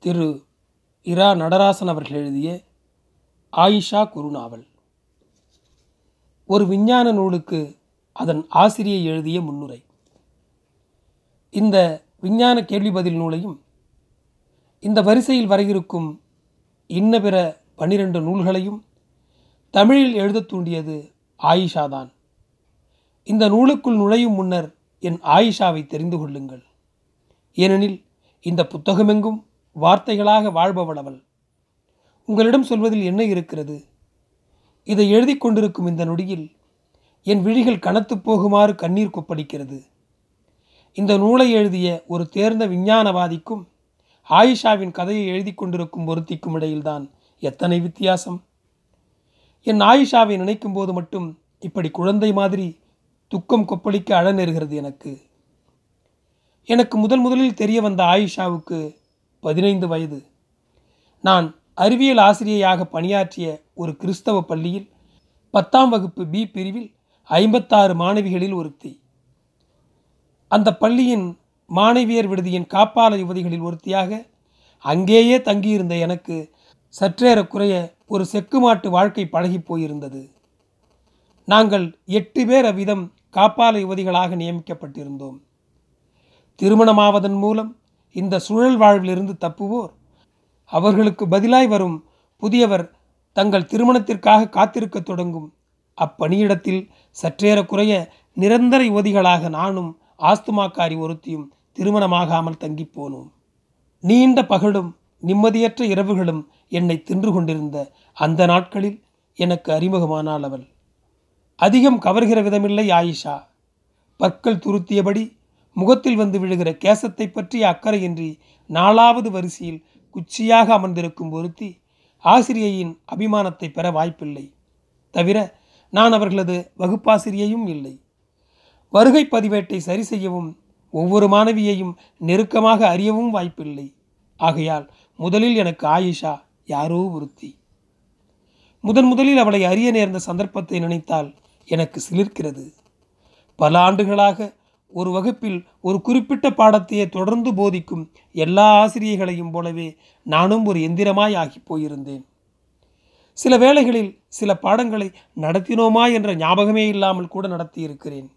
திரு இரா நடராசன் அவர்கள் எழுதிய ஆயிஷா குறுநாவல். ஒரு விஞ்ஞான நூலுக்கு அதன் ஆசிரியை எழுதிய முன்னுரை. இந்த விஞ்ஞான கேள்வி பதில் நூலையும் இந்த வரிசையில் வர இருக்கும் இன்ன பிற பன்னிரண்டு நூல்களையும் தமிழில் எழுதத் தூண்டியது ஆயிஷாதான் இந்த நூலுக்குள் நுழையும் முன்னர் என் ஆயிஷாவை தெரிந்து கொள்ளுங்கள். ஏனெனில் இந்த புத்தகமெங்கும் வார்த்தைகளாக வாழ்பவள் அவள் உங்களிடம் சொல்வதில் என்ன இருக்கிறது? இதை எழுதி கொண்டிருக்கும் இந்த நொடியில் என் விழிகள் கனத்துப் போகுமாறு கண்ணீர் கொப்பளிக்கிறது. இந்த நூலை எழுதிய ஒரு தேர்ந்த விஞ்ஞானவாதிக்கும் ஆயிஷாவின் கதையை எழுதி கொண்டிருக்கும் ஒருத்திக்கும் இடையில்தான் எத்தனை வித்தியாசம்? என் ஆயிஷாவை நினைக்கும் போது மட்டும் இப்படி குழந்தை மாதிரி துக்கம் கொப்பளிக்க அழநேர்கிறது எனக்கு. எனக்கு முதல் முதலில் தெரிய வந்த ஆயிஷாவுக்கு பதினைந்து வயது. நான் அறிவியல் ஆசிரியையாக பணியாற்றிய ஒரு கிறிஸ்தவ பள்ளியில் பத்தாம் வகுப்பு பி பிரிவில் ஐம்பத்தாறு மாணவிகளில் ஒருத்தி. அந்த பள்ளியின் மாணவியர் விடுதியின் காப்பாள யுவதிகளில் ஒருத்தியாக அங்கேயே தங்கியிருந்த எனக்கு சற்றேறக்குறைய ஒரு செக்கு மாட்டு வாழ்க்கை பழகிப் போயிருந்தது. நாங்கள் எட்டு பேர் அவ்விதம் காப்பாள யுவதிகளாக நியமிக்கப்பட்டிருந்தோம். திருமணமாவதன் மூலம் இந்த சுழல் வாழ்விலிருந்து தப்புவோர். அவர்களுக்கு பதிலாய் வரும் புதியவர் தங்கள் திருமணத்திற்காக காத்திருக்கத் தொடங்கும். அப்பணியிடத்தில் சற்றேறக்குறைய நிரந்தர யுவதிகளாக நானும் ஆஸ்துமாக்காரி ஒருத்தியும் திருமணமாகாமல் தங்கிப் போனோம். நீண்ட பகலும் நிம்மதியற்ற இரவுகளும் என்னை தின்று கொண்டிருந்த அந்த நாட்களில் எனக்கு அறிமுகமானாள் அவள். அதிகம் கவர்கிற விதமில்லை ஆயிஷா. பற்கள் துருத்தியபடி முகத்தில் வந்து விழுகிற கேசத்தை பற்றிய அக்கறையின்றி நாலாவது வரிசையில் குச்சியாக அமர்ந்திருக்கும் ஒருத்தி ஆசிரியையின் அபிமானத்தை பெற வாய்ப்பில்லை. தவிர நான் அவர்களது வகுப்பாசிரியையும் இல்லை. வருகை பதிவேட்டை சரி செய்யவும் ஒவ்வொரு மாணவியையும் நெருக்கமாக அறியவும் வாய்ப்பில்லை. ஆகையால் முதலில் எனக்கு ஆயிஷா யாரோ ஒருத்தி. முதன் முதலில் அவளை அறிய நேர்ந்த சந்தர்ப்பத்தை நினைத்தால் எனக்கு சிலிர்க்கிறது. பல ஆண்டுகளாக ஒரு வகுப்பில் ஒரு குறிப்பிட்ட பாடத்தையே தொடர்ந்து போதிக்கும் எல்லா ஆசிரியர்களையும் போலவே நானும் ஒரு எந்திரமாய் ஆகி போயிருந்தேன். சில வேளைகளில் சில பாடங்களை நடத்தினோமா என்ற ஞாபகமே இல்லாமல் கூட நடத்தியிருக்கிறேன்.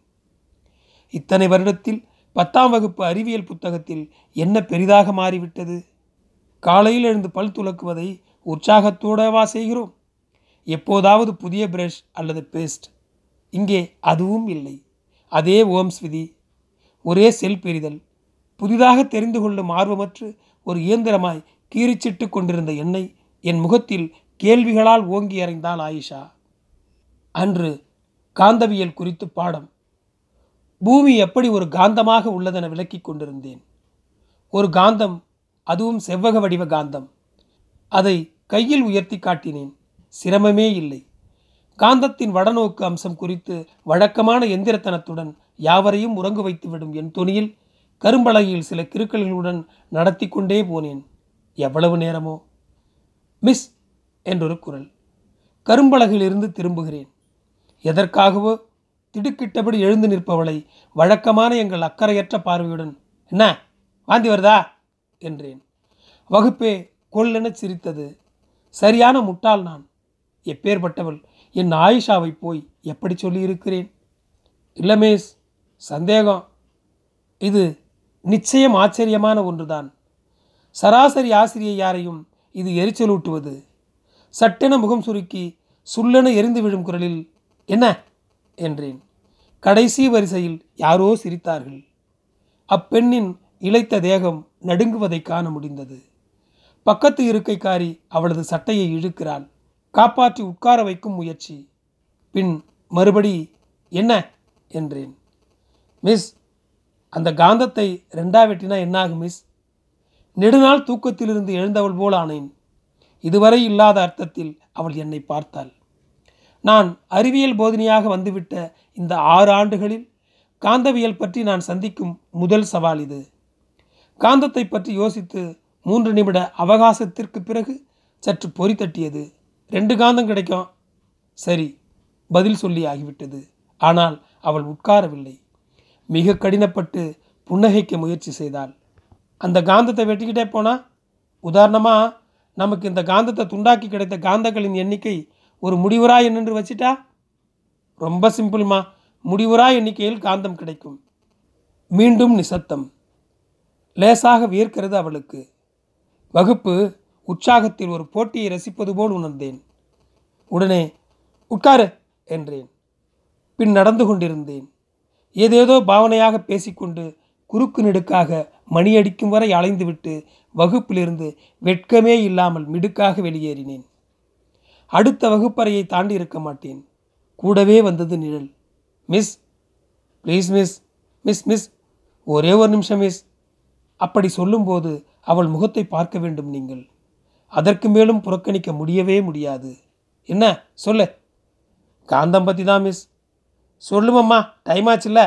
இத்தனை வருடத்தில் பத்தாம் வகுப்பு அறிவியல் புத்தகத்தில் என்ன பெரிதாக மாறிவிட்டது? காலையில் எழுந்து பல் துலக்குவதை உற்சாகத்தோடவா செய்கிறோம்? எப்போதாவது புதிய பிரஷ் அல்லது பேஸ்ட் இங்கே அதுவும் இல்லை. அதே ஓம்ஸ் விதி ஒரே செல் பெரிதல். புதிதாக தெரிந்து கொள்ளும் ஆர்வமற்று ஒரு இயந்திரமாய் கீறிச்சிட்டு கொண்டிருந்த என்னை என் முகத்தில் கேள்விகளால் ஓங்கி அறைந்தாள் ஆயிஷா. அன்று காந்தவியல் குறித்து பாடம். பூமி எப்படி ஒரு காந்தமாக உள்ளதென விளக்கி கொண்டிருந்தேன். ஒரு காந்தம் அதுவும் செவ்வக வடிவ காந்தம். அதை கையில் உயர்த்தி காட்டினேன். சிரமமே இல்லை. காந்தத்தின் வடநோக்கு அம்சம் குறித்து வழக்கமான எந்திரத்தனத்துடன் யாவரையும் உறங்கு வைத்துவிடும் என் துணியில் கரும்பலகையில் சில கிறுக்கல்களுடன் நடத்தி கொண்டே போனேன். எவ்வளவு நேரமோ? மிஸ்! என்றொரு குரல். கரும்பலகிலிருந்து திரும்புகிறேன். எதற்காகவோ? திடுக்கிட்டபடி எழுந்து நிற்பவளை வழக்கமான எங்கள் அக்கறையற்ற பார்வையுடன் என்ன? வாந்தி வருதா? என்றேன். வகுப்பே கொல்லென சிரித்தது. சரியான முட்டாள் நான். எப்பேற்பட்டவள் என் ஆயிஷாவை போய் எப்படி சொல்லியிருக்கிறேன்? இல்லை மிஸ். சந்தேகம். இது நிச்சயம் ஆச்சரியமான ஒன்றுதான். சராசரி ஆசிரியை யாரையும் இது எரிச்சலூட்டுவது? சட்டென முகம் சுருக்கி சுல்லென எரிந்து விழும் குரலில் என்ன? என்றேன். கடைசி வரிசையில் யாரோ சிரித்தார்கள். அப்பெண்ணின் இளைத்த தேகம் நடுங்குவதை காண முடிந்தது. பக்கத்து இருக்கைக்காரி அவளது சட்டையை இழுக்கிறாள். காப்பாற்றி உட்கார வைக்கும் முயற்சி. பின் மறுபடி என்ன? என்றேன். மிஸ் அந்த காந்தத்தை ரெண்டா வெட்டினா என்னாகும் மிஸ்? நெடுநாள் தூக்கத்திலிருந்து எழுந்தவள் போல் ஆனேன். இதுவரை இல்லாத அர்த்தத்தில் அவள் என்னை பார்த்தாள். நான் அறிவியல் போதனையாக வந்துவிட்ட இந்த ஆறு ஆண்டுகளில் காந்தவியல் பற்றி நான் சந்திக்கும் முதல் சவால் இது. காந்தத்தை பற்றி யோசித்து மூன்று நிமிட அவகாசத்திற்கு பிறகு சற்று பொறி தட்டியது. ரெண்டு காந்தம் கிடைக்கும். சரி பதில் சொல்லி ஆகிவிட்டது. ஆனால் அவள் உட்காரவில்லை. மிக கடினப்பட்டு புன்னகைக்க முயற்சி செய்தாள். அந்த காந்தத்தை வெட்டிக்கிட்டே போனா? உதாரணமாக நமக்கு இந்த காந்தத்தை துண்டாக்கி கிடைத்த காந்தங்களின் எண்ணிக்கை ஒரு முடிவுரா என்னென்று வச்சிட்டா? ரொம்ப சிம்பிள்மா முடிவுரா எண்ணிக்கையில் காந்தம் கிடைக்கும். மீண்டும் நிசத்தம் லேசாக வியர்க்கிறது அவளுக்கு. வகுப்பு உற்சாகத்தில் ஒரு போட்டியை ரசிப்பது போல் உணர்ந்தேன். உடனே உட்காரு என்றேன். பின் நடந்து கொண்டிருந்தேன். ஏதேதோ பாவனையாக பேசிக்கொண்டு குறுக்கு நெடுக்காக மணியடிக்கும் வரை அலைந்துவிட்டு வகுப்பிலிருந்து வெட்கமே இல்லாமல் மிடுக்காக வெளியேறினேன். அடுத்த வகுப்பறையை தாண்டி இருக்க மாட்டேன். கூடவே வந்தது நிழல். Miss please miss miss miss ஒரே ஒரு நிமிஷம் மிஸ். அப்படி சொல்லும்போது அவள் முகத்தை பார்க்க வேண்டும் நீங்கள். அதற்கு மேலும் புறக்கணிக்க முடியவே முடியாது. என்ன? சொல்லு. காந்தம் பற்றி தான் மிஸ். சொல்லுமம்மா டைம் ஆச்சுல்ல?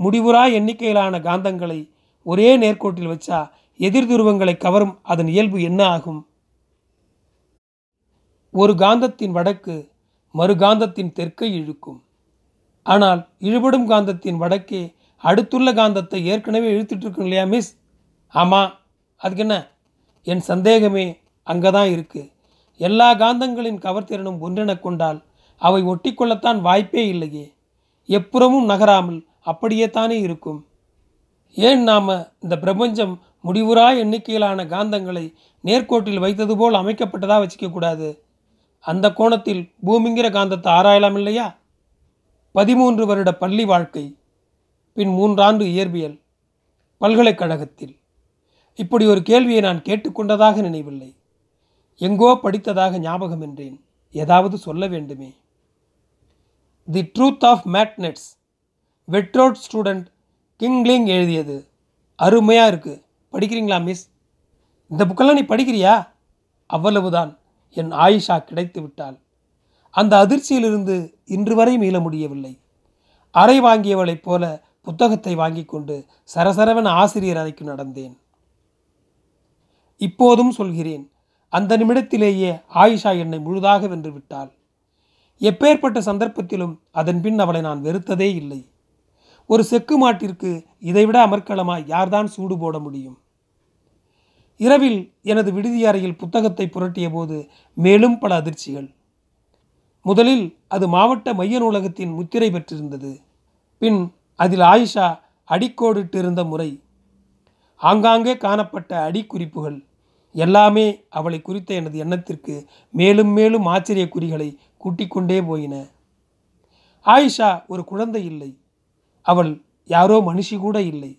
முடிவுறா எண்ணிக்கையிலான காந்தங்களை ஒரே நேர்கோட்டில் வச்சா எதிர் துருவங்களை கவரும் அதன் இயல்பு என்ன ஆகும்? ஒரு காந்தத்தின் வடக்கு மறு காந்தத்தின் தெற்கை இழுக்கும். ஆனால் இழுபடும் காந்தத்தின் வடக்கே அடுத்துள்ள காந்தத்தை ஏற்கனவே இழுத்துட்ருக்கும் இல்லையா மிஸ் ஆமாம் அதுக்கு என்ன? என் சந்தேகமே அங்கே தான் இருக்குது எல்லா காந்தங்களின் கவர்திறனும் ஒன்றென கொண்டால் அவை ஒட்டிக்கொள்ளத்தான் வாய்ப்பே இல்லையே. எப்புறமும் நகராமல் அப்படியே தானே இருக்கும். ஏன் நாம் இந்த பிரபஞ்சம் முடிவுறா எண்ணிக்கையிலான காந்தங்களை நேர்கோட்டில் வைத்தது போல் அமைக்கப்பட்டதாக வச்சுக்கக்கூடாது அந்த கோணத்தில் பூமிங்கிற காந்தத்தை ஆராயலாம் இல்லையா? பதிமூன்று வருட பள்ளி வாழ்க்கை பின் மூன்றாண்டு இயற்பியல் பல்கலைக்கழகத்தில். இப்படி ஒரு கேள்வியை நான் கேட்டுக்கொண்டதாக நினைவில்லை. எங்கோ படித்ததாக ஞாபகம் என்றேன். ஏதாவது சொல்ல வேண்டுமே. தி ட்ரூத் ஆஃப் மேட்னெட்ஸ் வெட்ரோட் ஸ்டூடெண்ட் கிங்லிங் எழுதியது. அருமையாக இருக்குது படிக்கிறீங்களா மிஸ் இந்த புக்கெல்லாம் நீ படிக்கிறியா? அவ்வளவுதான். என் ஆயிஷா கிடைத்து விட்டாள். அந்த அதிர்ச்சியிலிருந்து இன்று வரை மீள முடியவில்லை. அறை வாங்கியவளைப் போல புத்தகத்தை வாங்கி கொண்டு சரசரவன் ஆசிரியர் அறைக்கு நடந்தேன். இப்போதும் சொல்கிறேன் அந்த நிமிடத்திலேயே ஆயிஷா என்னை முழுதாக வென்று விட்டாள். எப்பேற்பட்ட சந்தர்ப்பத்திலும் அதன் பின் அவளை நான் வெறுத்ததே இல்லை. ஒரு செக்கு மாட்டிற்கு இதைவிட அமர்க்களமாய் யார்தான் சூடு போட முடியும்? இரவில் எனது விடுதி அறையில் புத்தகத்தை புரட்டிய போது மேலும் பல அதிர்ச்சிகள். முதலில் அது மாவட்ட மைய நூலகத்தின் முத்திரை பெற்றிருந்தது. பின் அதில் ஆயிஷா அடிக்கோடிட்டிருந்த முறை. ஆங்காங்கே காணப்பட்ட அடிக்குறிப்புகள். எல்லாமே அவளை குறித்த எனது எண்ணத்திற்கு மேலும் மேலும் ஆச்சரிய குறிகளை கூட்டிக்கொண்டே போயின. ஆயிஷா ஒரு குழந்தை இல்லை. அவள் யாரோ மனுஷி கூட இல்லை.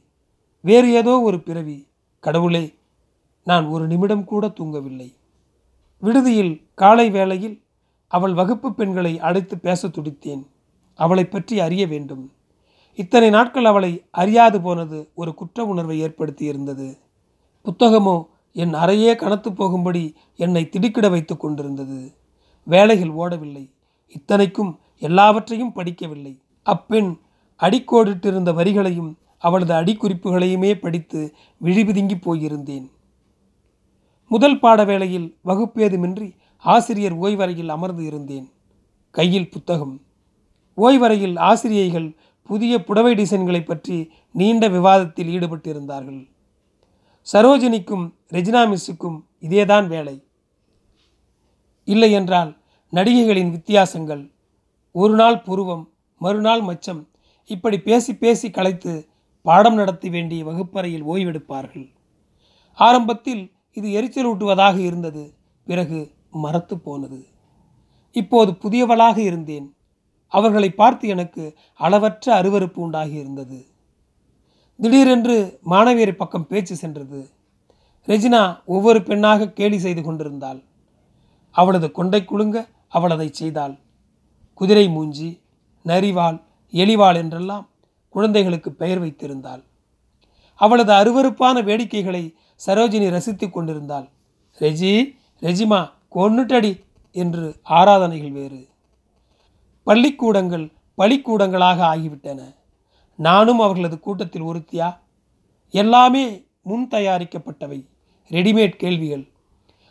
வேறு ஏதோ ஒரு பிறவி. கடவுளே நான் ஒரு நிமிடம் கூட தூங்கவில்லை. விடுதியில் காலை வேளையில் அவள் வகுப்பு பெண்களை அழைத்து பேச துடித்தேன். அவளை பற்றி அறிய வேண்டும். இத்தனை நாட்கள் அவளை அறியாது போனது ஒரு குற்ற உணர்வை ஏற்படுத்தி இருந்தது புத்தகமோ என் அறையே கனத்து போகும்படி என்னை திடுக்கிட வைத்து கொண்டிருந்தது. வேலைகள் ஓடவில்லை. இத்தனைக்கும் எல்லாவற்றையும் படிக்கவில்லை. அப்பெண் அடிக்கோடிட்டிருந்த வரிகளையும் அவளது அடிக்குறிப்புகளையுமே படித்து விழிபிதுங்கி போயிருந்தேன். முதல் பாட வேளையில் வகுப்பேதுமின்றி ஆசிரியர் ஓய்வறையில் அமர்ந்து இருந்தேன். கையில் புத்தகம். ஓய்வறையில் ஆசிரியைகள் புதிய புடவை டிசைன்களை பற்றி நீண்ட விவாதத்தில் ஈடுபட்டிருந்தார்கள். சரோஜினிக்கும் ரெஜினா மிஸ்ஸுக்கும் இதேதான் வேலை. இல்லை என்றால் நடிகைகளின் வித்தியாசங்கள் ஒரு நாள் புருவம் மறுநாள் மச்சம் இப்படி பேசி பேசி கலைத்து பாடம் நடத்த வேண்டிய வகுப்பறையில் ஓய்வெடுப்பார்கள். ஆரம்பத்தில் இது எரிச்சலூட்டுவதாக இருந்தது பிறகு மறத்து போனது. இப்போது புதியவளாக இருந்தேன். அவர்களை பார்த்து எனக்கு அளவற்ற அருவருப்பு உண்டாகி இருந்தது. திடீரென்று மாணவியர் பக்கம் பேச்சு சென்றது. ரெஜினா ஒவ்வொரு பெண்ணாக கேலி செய்து கொண்டிருந்தாள். அவளது கொண்டை குலுங்க அவள் அதை செய்தாள். குதிரை மூஞ்சி நரிவாள் எலிவாள் என்றெல்லாம் குழந்தைகளுக்கு பெயர் வைத்திருந்தாள். அவளது அருவருப்பான வேடிக்கைகளை சரோஜினி ரசித்து கொண்டிருந்தாள். ரெஜி ரெஜிமா கொன்னுட்டடி என்று ஆராதனைகள் வேறு. பள்ளிக்கூடங்கள் பள்ளிக்கூடங்களாக ஆகிவிட்டன. நானும் அவர்களது கூட்டத்தில் ஒருத்தியா? எல்லாமே முன் தயாரிக்கப்பட்டவை. ரெடிமேட் கேள்விகள்.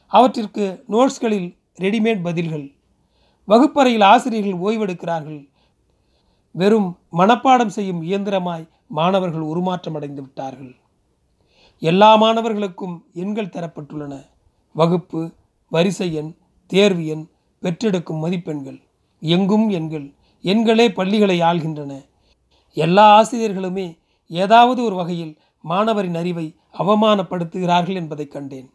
அவற்றிற்கு நோட்ஸ்களில் ரெடிமேட் பதில்கள். வகுப்பறையில் ஆசிரியர்கள் ஓய்வெடுக்கிறார்கள். வெறும் மனப்பாடம் செய்யும் இயந்திரமாய் மாணவர்கள் உருமாற்றமடைந்து விட்டார்கள். எல்லா மாணவர்களுக்கும் எண்கள் தரப்பட்டுள்ளன. வகுப்பு வரிசை எண் தேர்வு எண் பெற்றெடுக்கும் மதிப்பெண்கள் எங்கும் எண்கள் எண்களே பள்ளிகளை ஆள்கின்றன. எல்லா ஆசிரியர்களுமே ஏதாவது ஒரு வகையில் மாணவரின் அறிவை அவமானப்படுத்துகிறார்கள் என்பதைக் கண்டேன்.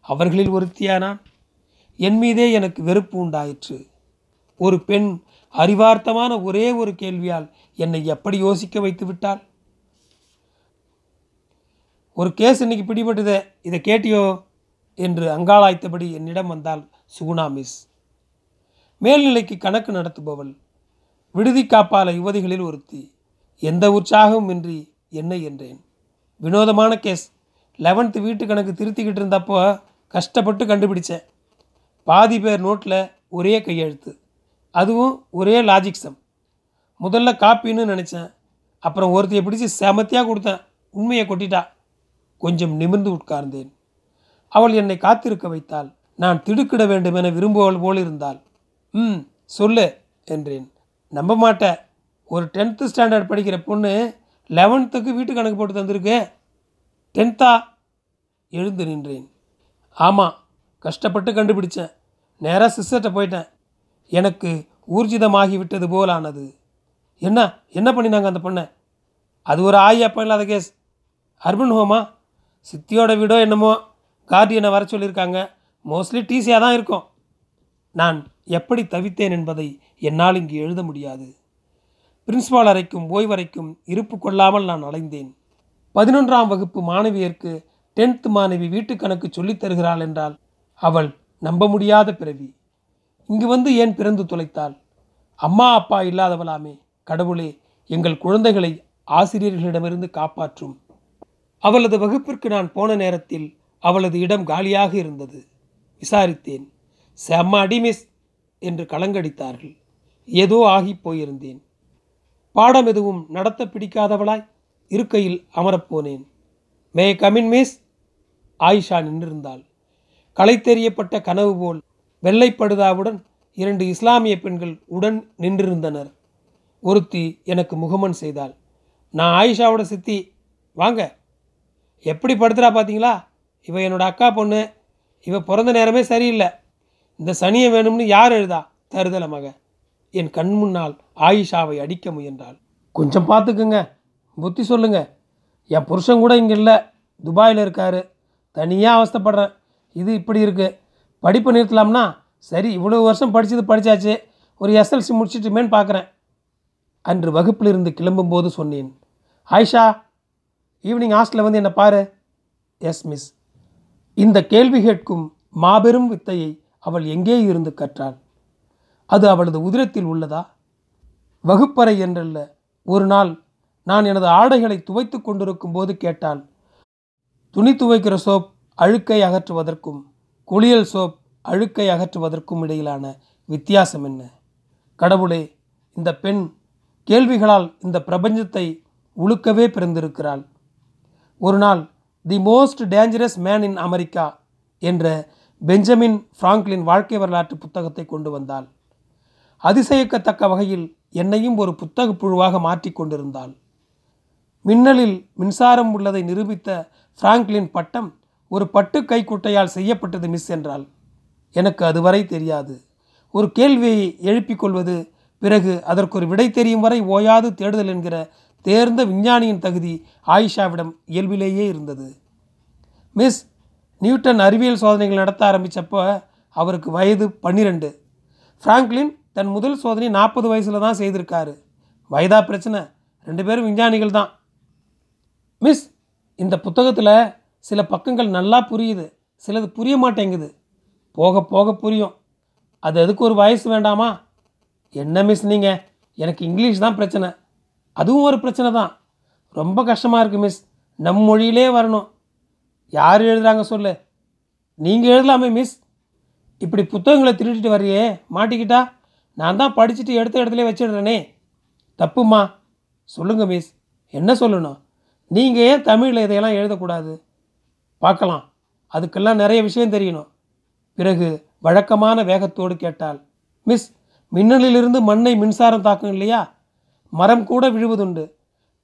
அவர்களில் ஒருத்தியானான். என் மீதே எனக்கு வெறுப்பு உண்டாயிற்று. ஒரு பெண் அறிவார்த்தமான ஒரே ஒரு கேள்வியால் என்னை எப்படி யோசிக்க வைத்து விட்டாள்? ஒரு கேஸ் இன்னைக்கு பிடிபட்டுதே இதை கேட்டியோ? என்று அங்காளாய்த்தபடி என்னிடம் வந்தாள் சுகுணா மிஸ். மேல்நிலைக்கு கணக்கு நடத்துபவள் விடுதி காப்பால யுவதிகளில் ஒருத்தி. எந்த உற்சாகமும் இன்றி என்ன என்றேன். வினோதமான கேஸ். லெவன்த்து வீட்டு கணக்கு திருத்திக்கிட்டு இருந்தப்போ கஷ்டப்பட்டு கண்டுபிடிச்சேன். பாதி பேர் நோட்டில் ஒரே கையெழுத்து. அதுவும் ஒரே லாஜிக் சம் முதல்ல காப்பின்னு நினச்சேன். அப்புறம் ஒருத்தையை பிடிச்சி செமத்தியாக கொடுத்தேன். உண்மையை கொட்டிட்டா. கொஞ்சம் நிமிர்ந்து உட்கார்ந்தேன். அவள் என்னை காத்திருக்க வைத்தாள். நான் திடுக்கிட வேண்டும் என விரும்புவள் போல் இருந்தாள். ம் சொல்லு என்றேன். நம்ப மாட்டேன் ஒரு டென்த்து ஸ்டாண்டர்ட் படிக்கிற பொண்ணு லெவன்த்துக்கு வீட்டு கணக்கு போட்டு தந்திருக்கு. டென்த்தா எழுந்து நின்றேன். ஆமாம் கஷ்டப்பட்டு கண்டுபிடிச்சேன். நேராக சிஸ்டர்கிட்ட போயிட்டேன். எனக்கு ஊர்ஜிதமாகி விட்டது என்ன? என்ன பண்ணினாங்க அந்த பொண்ணை? அது ஒரு ஆயி அப்பா இல்லாத கேஸ். அர்பன் ஹோமா? சித்தியோட வீடோ என்னமோ? கார்டியனை வர சொல்லியிருக்காங்க. மோஸ்ட்லி டிசியாக தான் இருக்கும். நான் எப்படி தவித்தேன் என்பதை என்னால் இங்கு எழுத முடியாது. பிரின்ஸ்பால் அறைக்கும் ஓய்வறைக்கும் இருப்பு கொள்ளாமல் நான் அலைந்தேன். பதினொன்றாம் வகுப்பு மாணவியருக்கு டென்த் மாணவி வீட்டுக்கணக்கு சொல்லித் தருகிறாள் என்றால் அவள் நம்ப முடியாத பிறவி. இங்கு வந்து ஏன் பிறந்து தொலைத்தாள்? அம்மா அப்பா இல்லாதவளாமே கடவுளே எங்கள் குழந்தைகளை ஆசிரியர்களிடமிருந்து காப்பாற்றும். அவளது வகுப்பிற்கு நான் போன நேரத்தில் அவளது இடம் காலியாக இருந்தது. விசாரித்தேன். செம்ம அடி மிஸ் என்று கலங்கடித்தார்கள். ஏதோ ஆகிப் போயிருந்தேன். பாடம் எதுவும் நடத்த பிடிக்காதவளாய் இருக்கையில் அமரப்போனேன். May come in miss Ayesha நின்றிருந்தாள். களை தெரியப்பட்ட கனவு போல் வெள்ளைப்படுதாவுடன் இரண்டு இஸ்லாமிய பெண்கள் உடன் நின்றிருந்தனர். ஒருத்தி எனக்கு முகமன் செய்தாள். நான் ஆயிஷாவோட சித்தி. வாங்க. எப்படி படுத்துறா பார்த்தீங்களா இவ என்னோட அக்கா பொண்ணு. இவ பிறந்த நேரமே சரியில்லை. இந்த சனியை வேணும்னு யார் எழுதா? தருதல மக. என் கண் முன்னால் ஆயிஷாவை அடிக்க முயன்றாள். கொஞ்சம் பார்த்துக்குங்க புத்தி சொல்லுங்க. என் புருஷன் கூட இங்கே இல்லை. துபாயில் இருக்காரு. தனியாக அவஸ்தைப்படுறேன். இது இப்படி இருக்குது படிப்பு நிறுத்தலாம்னா சரி இவ்வளோ வருஷம் படித்தது படித்தாச்சு ஒரு எஸ்எல்சி முடிச்சிட்டுமேன்னு பார்க்குறேன் அன்று வகுப்பிலிருந்து கிளம்பும்போது சொன்னேன் ஆயிஷா ஈவினிங் ஹாஸ்டலில் வந்து என்னை பாரு. எஸ் மிஸ் இந்த கேள்வி கேட்கும் மாபெரும் வித்தையை அவள் எங்கே இருந்து கற்றாள்? அது அவளது உதிரத்தில் உள்ளதா? வகுப்பறை என்றல்ல ஒரு நாள் நான் எனது ஆடைகளை துவைத்து கொண்டிருக்கும் போது கேட்டாள் துணி துவைக்கிற சோப் அழுக்கை அகற்றுவதற்கும் குளியல் சோப் அழுக்கை அகற்றுவதற்கும் இடையிலான வித்தியாசம் என்ன? கடவுளே இந்த பெண் கேள்விகளால் இந்த பிரபஞ்சத்தை உழுக்கவே பிறந்திருக்கிறாள். ஒரு நாள் the most dangerous man in America என்ற பெஞ்சமின் ஃப்ராங்க்லின் வாழ்க்கை வரலாற்று புத்தகத்தை கொண்டு வந்தாள். அதிசயிக்கத்தக்க வகையில் என்னையும் ஒரு புத்தக புழுவாக மாற்றிக்கொண்டிருந்தாள் மின்னலில் மின்சாரம் உள்ளதை நிரூபித்த ஃப்ராங்க்லின் பட்டம் ஒரு பட்டு கைக்குட்டையால் செய்யப்பட்டது மிஸ் என்றால் எனக்கு அதுவரை தெரியாது. ஒரு கேள்வியை எழுப்பிக் கொள்வது பிறகு அதற்கு ஒரு விடை தெரியும் வரை ஓயாது தேடுதல் என்கிற தேர்ந்த விஞ்ஞானியின் தகுதி ஆயிஷாவிடம் இயல்பிலேயே இருந்தது. மிஸ் நியூட்டன் அறிவியல் சோதனைகள் நடத்த ஆரம்பித்தப்போ அவருக்கு வயது பன்னிரெண்டு. ஃப்ராங்க்லின் தன் முதல் சோதனை நாற்பது வயசில் தான் செய்திருக்காரு. வயதா பிரச்சனை? ரெண்டு பேரும் விஞ்ஞானிகள் தான். மிஸ் இந்த புத்தகத்தில் சில பக்கங்கள் நல்லா புரியுது சிலது புரிய மாட்டேங்குது. போக போக புரியும். அது அதுக்கு ஒரு வயசு வேண்டாமா? என்ன மிஸ் நீங்கள் எனக்கு இங்கிலீஷ் தான் பிரச்சனை. அதுவும் ஒரு பிரச்சனை தான். ரொம்ப கஷ்டமாக இருக்குது மிஸ் நம் மொழியிலே வரணும். யார் எழுதுகிறாங்க சொல்லு. நீங்கள் எழுதலாமே மிஸ் இப்படி புத்தகங்களை திருடிட்டு வர்றியே மாட்டிக்கிட்டா? நான் தான் படிச்சுட்டு எடுத்த இடத்துல வச்சிடுறேனே. தப்புமா? சொல்லுங்கள் மிஸ் என்ன சொல்லணும்? நீங்கள் ஏன் தமிழில் இதையெல்லாம் எழுதக்கூடாது? பார்க்கலாம். அதுக்கெல்லாம் நிறைய விஷயம் தெரியணும். பிறகு வழக்கமான வேகத்தோடு கேட்டால் மிஸ் மின்னலிலிருந்து மண்ணை மின்சாரம் தாக்கும் இல்லையா? மரம் கூட விழுவதுண்டு.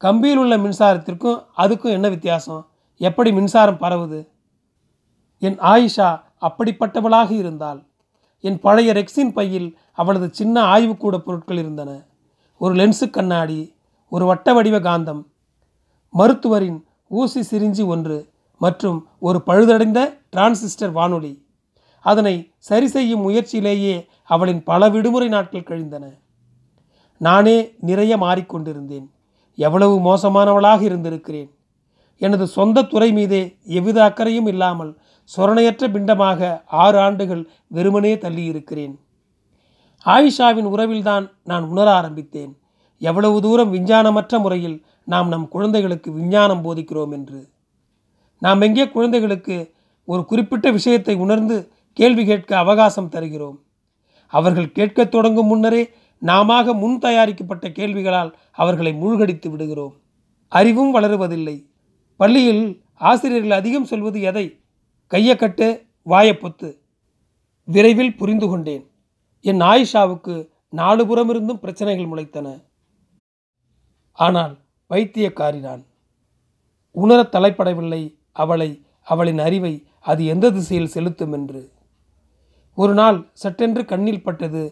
கம்பியில் உள்ள மின்சாரத்திற்கும் அதுக்கும் என்ன வித்தியாசம்? எப்படி மின்சாரம் பரவுது? என் ஆயிஷா அப்படிப்பட்டவளாக இருந்தாள். என் பழைய ரெக்ஸின் பையில் அவளது சின்ன ஆய்வுக்கூட பொருட்கள் இருந்தன. ஒரு லென்ஸு கண்ணாடி ஒரு வட்ட வடிவ காந்தம் மருத்துவரின் ஊசி சிரிஞ்சி ஒன்று மற்றும் ஒரு பழுதடைந்த டிரான்சிஸ்டர் வானொலி. அதனை சரி செய்யும் முயற்சியிலேயே அவளின் பல விடுமுறை நாட்கள் கழிந்தன. நானே நிறைய மாறிக்கொண்டிருந்தேன். எவ்வளவு மோசமானவளாக இருந்திருக்கிறேன். எனது சொந்த துறை மீதே எவ்வித அக்கறையும் இல்லாமல் சொரணையற்ற பிண்டமாக ஆறு ஆண்டுகள் வெறுமனே தள்ளியிருக்கிறேன். ஆயிஷாவின் உறவில்தான் நான் உணர ஆரம்பித்தேன். எவ்வளவு தூரம் விஞ்ஞானமற்ற முறையில் நாம் நம் குழந்தைகளுக்கு விஞ்ஞானம் போதிக்கிறோம் என்று. நாம் எங்கே குழந்தைகளுக்கு ஒரு குறிப்பிட்ட விஷயத்தை உணர்ந்து கேள்வி கேட்க அவகாசம் தருகிறோம்? அவர்கள் கேட்கத் தொடங்கும் முன்னரே நாமாக முன் தயாரிக்கப்பட்ட கேள்விகளால் அவர்களை மூழ்கடித்து விடுகிறோம். அறிவும் வளருவதில்லை. பள்ளியில் ஆசிரியர்கள் அதிகம் சொல்வது எதை? கையை கட்டு பொத்து. விரைவில் புரிந்து கொண்டேன். என் ஆயிஷாவுக்கு நாலு புறமிருந்தும் பிரச்சனைகள் முளைத்தன. ஆனால் வைத்தியக்காரி நான். உணரத் தலைப்படவில்லை. அவளை அவளின் அறிவை அது எந்த திசையில் செலுத்தும் என்று. ஒரு நாள் சட்டென்று கண்ணில் பட்டது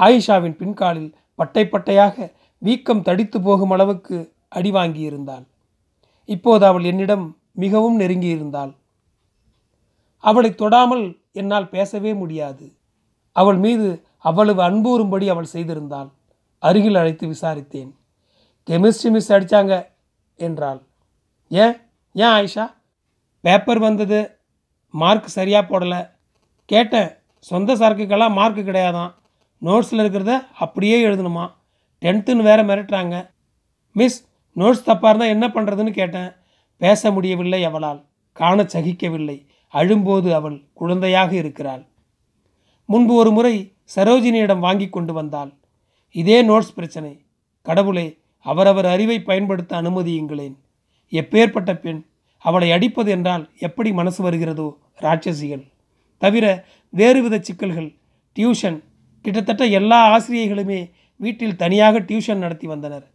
ஆயிஷாவின் பின்காலில் பட்டை பட்டையாக வீக்கம் தடித்து போகும் அளவுக்கு அடி வாங்கியிருந்தாள். இப்போது அவள் என்னிடம் மிகவும் நெருங்கியிருந்தாள். அவளை தொடாமல் என்னால் பேசவே முடியாது. அவள் மீது அவ்வளவு அன்பூறும்படி அவள் செய்திருந்தாள். அருகில் அழைத்து விசாரித்தேன். கெமிஸ்ட்ரி மிஸ் அடித்தாங்க என்றாள். ஏன்? ஏன் ஆயிஷா? பேப்பர் வந்தது மார்க் சரியாக போடலை. கேட்டேன் சொந்த சரக்குக்கெல்லாம் மார்க் கிடையாதான். நோட்ஸில் இருக்கிறத அப்படியே எழுதணுமா? டென்த்துன்னு வேற மிரட்டுறாங்க. மிஸ் நோட்ஸ் தப்பாக இருந்தால் என்ன பண்ணுறதுன்னு கேட்டேன். பேச முடியவில்லை அவளால். காண சகிக்கவில்லை. அழும்போது அவள் குழந்தையாக இருக்கிறாள். முன்பு ஒரு முறை சரோஜினியிடம் வாங்கி கொண்டு வந்தாள். இதே நோட்ஸ் பிரச்சனை. கடவுளே அவரவர் அறிவை பயன்படுத்த அனுமதியுங்களேன். எப்பேற்பட்ட பெண். அவளை அடிப்பது என்றால் எப்படி மனசு வருகிறதோ ராட்சசிகள். தவிர வேறுவித சிக்கல்கள். டியூஷன். கிட்டத்தட்ட எல்லா ஆசிரியர்களுமே வீட்டில் தனியாக டியூஷன் நடத்தி வந்தனர்.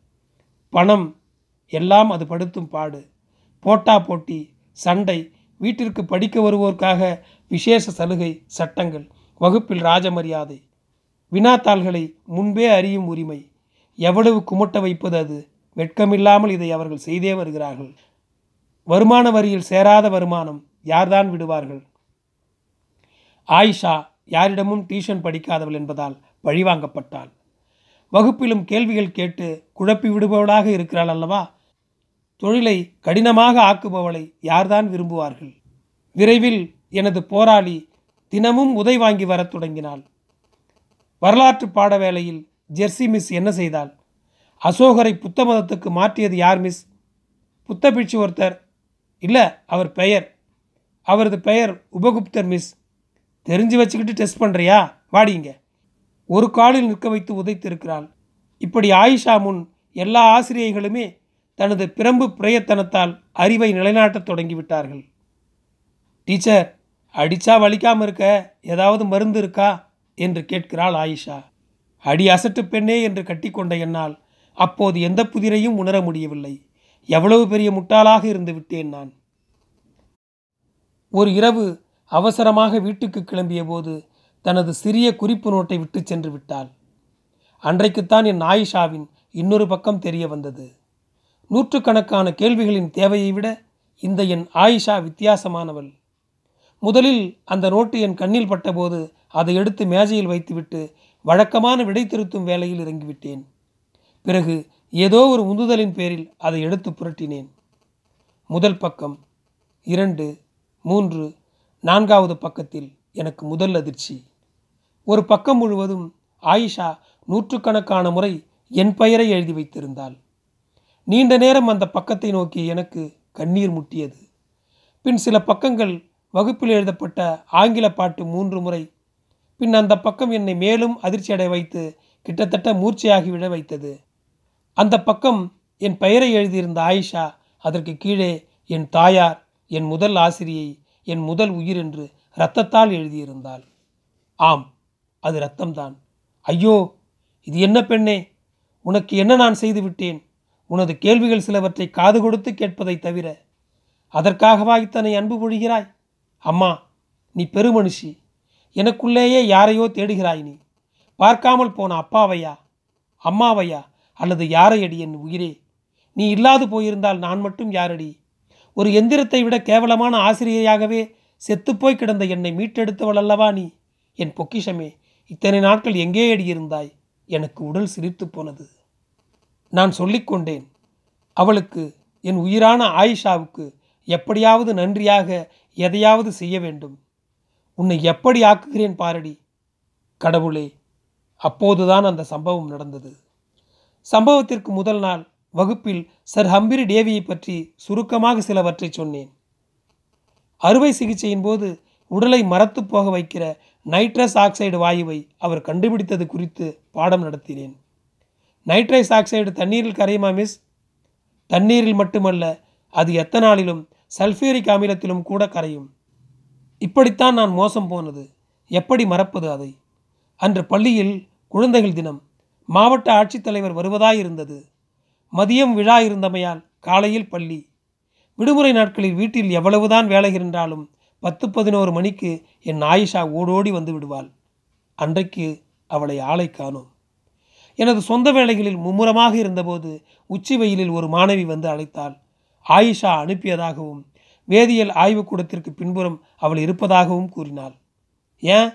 பணம். எல்லாம் அது படுத்தும் பாடு. போட்டா போட்டி. சண்டை. வீட்டிற்கு படிக்க வருவோருக்காக விசேஷ சலுகை சட்டங்கள். வகுப்பில் ராஜமரியாதை. வினாத்தாள்களை முன்பே அறியும் உரிமை. எவ்வளவு குமட்ட வைப்பது அது? வெட்கமில்லாமல் இதை அவர்கள் செய்தே வருகிறார்கள். வருமான வரியில் சேராத வருமானம் யார்தான் விடுவார்கள்? ஆயிஷா யாரிடமும் டியூஷன் படிக்காதவள் என்பதால் பழிவாங்கப்பட்டாள். வகுப்பிலும் கேள்விகள் கேட்டு குழப்பி விடுபவளாக இருக்கிறாள் அல்லவா? தொழிலை கடினமாக ஆக்குபவளை யார்தான் விரும்புவார்கள்? விரைவில் எனது போராளி தினமும் உதை வாங்கி வரத் தொடங்கினாள். வரலாற்று பாட வேளையில் ஜெர்சி மிஸ் என்ன செய்தாள்? அசோகரை புத்த மதத்துக்கு மாற்றியது யார் மிஸ்? புத்த பிட்சு ஒருத்தர் இல்லை அவர் பெயர். அவரது பெயர் உபகுப்தர் மிஸ். தெரிஞ்சு வச்சுக்கிட்டு டெஸ்ட் பண்ணுறியா வாடிங்க ஒரு காலில் நிற்க வைத்து உதைத்திருக்கிறாள். இப்படி ஆயிஷா முன் எல்லா ஆசிரியைகளுமே தனது பிரம்பு பிரயத்தனத்தால் அறிவை நிலைநாட்டத் தொடங்கிவிட்டார்கள். டீச்சர் அடிச்சா வலிக்காமல் இருக்க ஏதாவது மருந்து இருக்கா? என்று கேட்கிறாள் ஆயிஷா. அடி அசட்டு பெண்ணே என்று கட்டிக்கொண்ட என்னால் அப்போது எந்த புதிரையும் உணர முடியவில்லை. எவ்வளவு பெரிய முட்டாளாக இருந்து விட்டேன் நான். ஒரு இரவு அவசரமாக வீட்டுக்கு கிளம்பிய போது தனது சிறிய குறிப்பு நோட்டை விட்டு சென்று விட்டாள். அன்றைக்குத்தான் என் ஆயிஷாவின் இன்னொரு பக்கம் தெரிய வந்தது. நூற்றுக்கணக்கான கேள்விகளின் தேவையை விட இந்த என் ஆயிஷா வித்தியாசமானவள். முதலில் அந்த நோட்டு என் கண்ணில் பட்டபோது அதை எடுத்து மேஜையில் வைத்துவிட்டு வழக்கமான விடை திருத்தும் வேலையில் இறங்கிவிட்டேன். பிறகு ஏதோ ஒரு உந்துதலின் பேரில் அதை எடுத்து புரட்டினேன். முதல் பக்கம் இரண்டு மூன்று நான்காவது பக்கத்தில் எனக்கு முதல் அதிர்ச்சி. ஒரு பக்கம் முழுவதும் ஆயிஷா நூற்றுக்கணக்கான முறை என் பெயரை எழுதி வைத்திருந்தாள். நீண்ட நேரம் அந்த பக்கத்தை நோக்கி எனக்கு கண்ணீர் முட்டியது. பின் சில பக்கங்கள் வகுப்பில் எழுதப்பட்ட ஆங்கில பாட்டு மூன்று முறை பின் அந்த பக்கம் என்னை மேலும் அதிர்ச்சியடை வைத்து கிட்டத்தட்ட மூர்ச்சையாகிவிட வைத்தது. அந்த பக்கம் என் பெயரை எழுதியிருந்த ஆயிஷா அதற்கு கீழே என் தாயார் என் முதல் ஆசிரியை என் முதல் உயிர் என்று இரத்தத்தால் எழுதியிருந்தாள். ஆம் அது ரத்தம்தான் ஐயோ இது என்ன பெண்ணே? உனக்கு என்ன நான் செய்து விட்டேன்? உனது கேள்விகள் சிலவற்றை காது கொடுத்து கேட்பதைத் தவிர அதற்காகவா இத்தனை அன்பு பொழிகிறாய்? அம்மா நீ பெருமனுஷி. எனக்குள்ளேயே யாரையோ தேடுகிறாய் நீ. பார்க்காமல் போன அப்பாவையா? அம்மாவையா? அல்லது யாரை அடி என் உயிரே? நீ இல்லாது போயிருந்தால் நான் மட்டும் யாரடி? ஒரு எந்திரத்தை விட கேவலமான ஆசிரியையாகவே செத்துப்போய் கிடந்த என்னை மீட்டெடுத்தவள் அல்லவா நீ? என் பொக்கிஷமே இத்தனை நாட்கள் எங்கே அடி இருந்தாய்? எனக்கு உடல் சிரித்து போனது. நான் சொல்லிக்கொண்டேன் அவளுக்கு என் உயிரான ஆயிஷாவுக்கு எப்படியாவது நன்றியாக எதையாவது செய்ய வேண்டும். உன்னை எப்படி ஆக்குகிறேன் பாரடி? கடவுளே அப்போதுதான் அந்த சம்பவம் நடந்தது. சம்பவத்திற்கு முதல் நாள் வகுப்பில் சர் ஹம்பிரி டேவியை பற்றி சுருக்கமாக சிலவற்றை சொன்னேன். அறுவை சிகிச்சையின் போது உடலை மரத்து போக வைக்கிற நைட்ரஸ் ஆக்சைடு வாயுவை அவர் கண்டுபிடித்தது குறித்து பாடம் நடத்தினேன். நைட்ரஸ் ஆக்சைடு தண்ணீரில் கரையுமா மிஸ்? தண்ணீரில் மட்டுமல்ல அது எத்தனாலிலும் சல்ஃபியூரிக் அமிலத்திலும் கூட கரையும். இப்படித்தான் நான் மோசம் போனது. எப்படி மறப்பது அதை? அன்று பள்ளியில் குழந்தைகள் தினம் மாவட்ட ஆட்சித்தலைவர் வருவதாயிருந்தது. மதியம் விழா இருந்தமையால் காலையில் பள்ளி. விடுமுறை நாட்களில் வீட்டில் எவ்வளவுதான் வேலை இருந்தாலும் பத்து பதினோரு மணிக்கு என் ஆயிஷா ஓடோடி வந்து விடுவாள். அன்றைக்கு அவளை ஆளை காணோம். எனது சொந்த வேலைகளில் மும்முரமாக இருந்தபோது உச்சி வெயிலில் ஒரு மாணவி வந்து அழைத்தாள். ஆயிஷா அனுப்பியதாகவும் வேதியியல் ஆய்வுக்கூடத்திற்கு பின்புறம் அவள் இருப்பதாகவும் கூறினாள். ஏன்?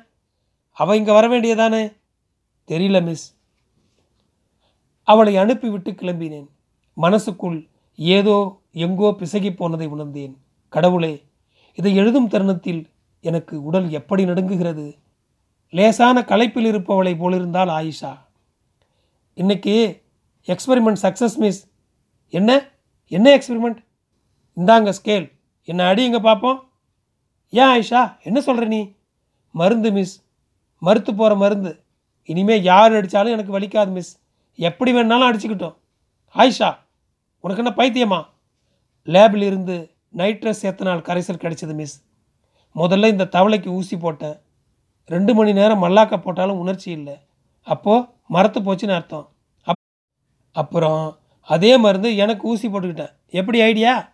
அவ இங்கே வர வேண்டியதானே? தெரியல மிஸ். அவளை அனுப்பிவிட்டு கிளம்பினேன். மனசுக்குள் ஏதோ எங்கோ பிசகி போனதை உணர்ந்தேன். கடவுளே இதை எழுதும் தருணத்தில் எனக்கு உடல் எப்படி நடுங்குகிறது? லேசான களைப்பில் இருப்பவளை போலிருந்தால் ஆயிஷா. இன்னைக்கு எக்ஸ்பெரிமெண்ட் சக்ஸஸ் மிஸ். என்ன? என்ன எக்ஸ்பெரிமெண்ட்? இந்தாங்க ஸ்கேல். என்ன அடியுங்க பார்ப்போம் ஏன் ஆயிஷா? என்ன சொல்கிற நீ? மருந்து மிஸ். மறுத்து போகிற மருந்து. இனிமேல் யார் அடித்தாலும் எனக்கு வலிக்காது மிஸ். எப்படி வேணாலும் அடிச்சுக்கிட்டோம். ஆயிஷா உனக்கு என்ன பைத்தியமா? லேபில் இருந்து நைட்ரஸ் எத்தனால் கரைசல் கிடைச்சது மிஸ் முதல்ல இந்த தவளைக்கு ஊசி போட்டேன். ரெண்டு மணி நேரம் மல்லாக்க போட்டாலும் உணர்ச்சி இல்லை. அப்போது மரத்து போச்சுன்னு அர்த்தம். அப் அப்புறம் அதே மருந்து எனக்கு ஊசி போட்டுக்கிட்டேன். எப்படி ஐடியா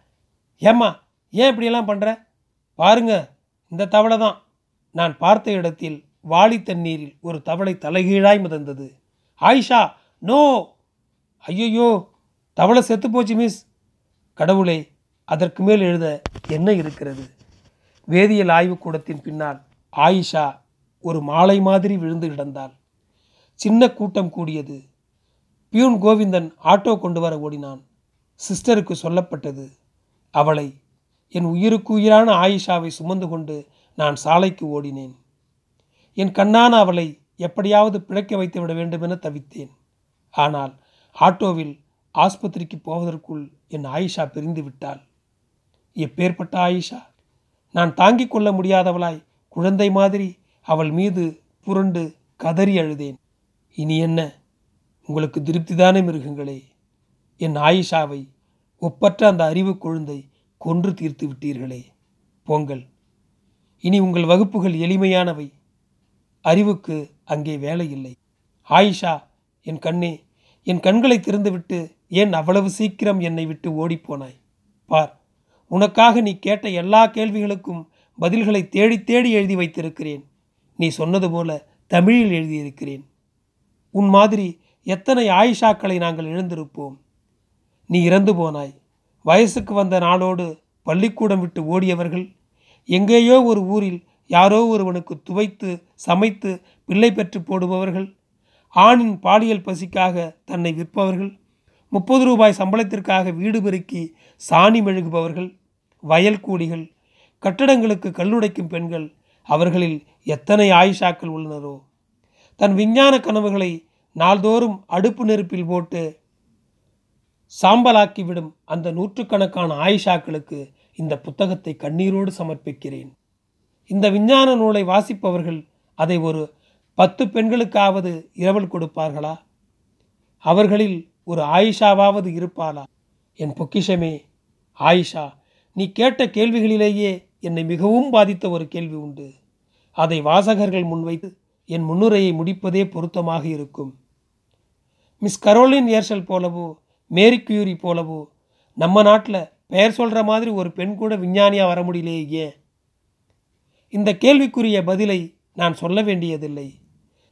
ஏம்மா ஏன் இப்படியெல்லாம் பண்ணுற பாருங்க இந்த தவளை தான். நான் பார்த்த இடத்தில் வாளி தண்ணீரில் ஒரு தவளை தலைகீழாய் மிதந்தது. ஆயிஷா நோ! ஐயையோ! தவளை செத்து போச்சு மிஸ் கடவுளே அதற்கு மேல் எழுத என்ன இருக்கிறது? வேதியியல் ஆய்வுக்கூடத்தின் பின்னால் ஆயிஷா ஒரு மாலை மாதிரி விழுந்து கிடந்தாள். சின்ன கூட்டம் கூடியது. பியூன் கோவிந்தன் ஆட்டோ கொண்டு வர ஓடினான். சிஸ்டருக்கு சொல்லப்பட்டது அவளை என் உயிருக்கு உயிரான ஆயிஷாவை சுமந்து கொண்டு நான் சாலைக்கு ஓடினேன். என் கண்ணான அவளை எப்படியாவது பிழைக்க வைத்து விட வேண்டுமென தவித்தேன். ஆனால் ஆட்டோவில் ஆஸ்பத்திரிக்கு போவதற்குள் என் ஆயிஷா பிரிந்து விட்டாள். எப்பேற்பட்ட ஆயிஷா? நான் தாங்கிக் கொள்ள முடியாதவளாய் குழந்தை மாதிரி அவள் மீது புரண்டு கதறி அழுதேன். இனி என்ன? உங்களுக்கு திருப்திதானே மிருகங்களே? என் ஆயிஷாவை ஒப்பற்ற அந்த அறிவு குழந்தை கொன்று தீர்த்து விட்டீர்களே. போங்கள். இனி உங்கள் வகுப்புகள் எளிமையானவை. அறிவுக்கு அங்கே வேலை இல்லை. ஆயிஷா என் கண்ணே என் கண்களை திறந்துவிட்டு ஏன் அவ்வளவு சீக்கிரம் என்னை விட்டு ஓடிப்போனாய்? பார் உனக்காக நீ கேட்ட எல்லா கேள்விகளுக்கும் பதில்களை தேடி தேடி எழுதி வைத்திருக்கிறேன். நீ சொன்னது போல தமிழில் எழுதியிருக்கிறேன். உன் மாதிரி எத்தனை ஆயிஷாக்களை நாங்கள் இழந்திருப்போம். நீ இறந்து போனாய். வயசுக்கு வந்த நாளோடு பள்ளிக்கூடம் விட்டு ஓடியவர்கள் எங்கேயோ ஒரு ஊரில் யாரோ ஒருவனுக்கு துவைத்து சமைத்து பிள்ளை பெற்று போடுபவர்கள் ஆணின் பாலியல் பசிக்காக தன்னை விற்பவர்கள் முப்பது ரூபாய் சம்பளத்திற்காக வீடு பெருக்கி சாணி மெழுகுபவர்கள் வயல் கூலிகள் கட்டடங்களுக்கு கல்லுடைக்கும் பெண்கள் அவர்களில் எத்தனை ஆயிஷாக்கள் உள்ளனரோ. தன் விஞ்ஞான கனவுகளை நாள்தோறும் அடுப்பு நெருப்பில் போட்டு சாம்பலாக்கிவிடும் அந்த நூற்றுக்கணக்கான ஆயிஷாக்களுக்கு இந்த புத்தகத்தை கண்ணீரோடு சமர்ப்பிக்கிறேன். இந்த விஞ்ஞான நூலை வாசிப்பவர்கள் அதை ஒரு பத்து பெண்களுக்காவது இரவல் கொடுப்பார்களா? அவர்களில் ஒரு ஆயிஷாவாவது இருப்பாளா? என் பொக்கிஷமே ஆயிஷா நீ கேட்ட கேள்விகளிலேயே என்னை மிகவும் பாதித்த ஒரு கேள்வி உண்டு. அதை வாசகர்கள் முன்வைத்து என் முன்னுரையை முடிப்பதே பொருத்தமாக இருக்கும். மிஸ் கரோலின் ஏர்ஷல் போலவோ மேரி கியூரி போலவோ நம்ம நாட்டில் பெயர் சொல்கிற மாதிரி ஒரு பெண் கூட விஞ்ஞானியாக வர முடியலையே. ஏன் இந்த கேள்விக்குரிய பதிலை நான் சொல்ல வேண்டியதில்லை.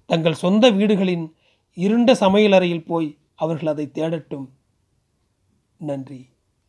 தங்கள் சொந்த வீடுகளின் இருண்ட சமையலறையில் போய் அவர்கள் அதை தேடட்டும். நன்றி.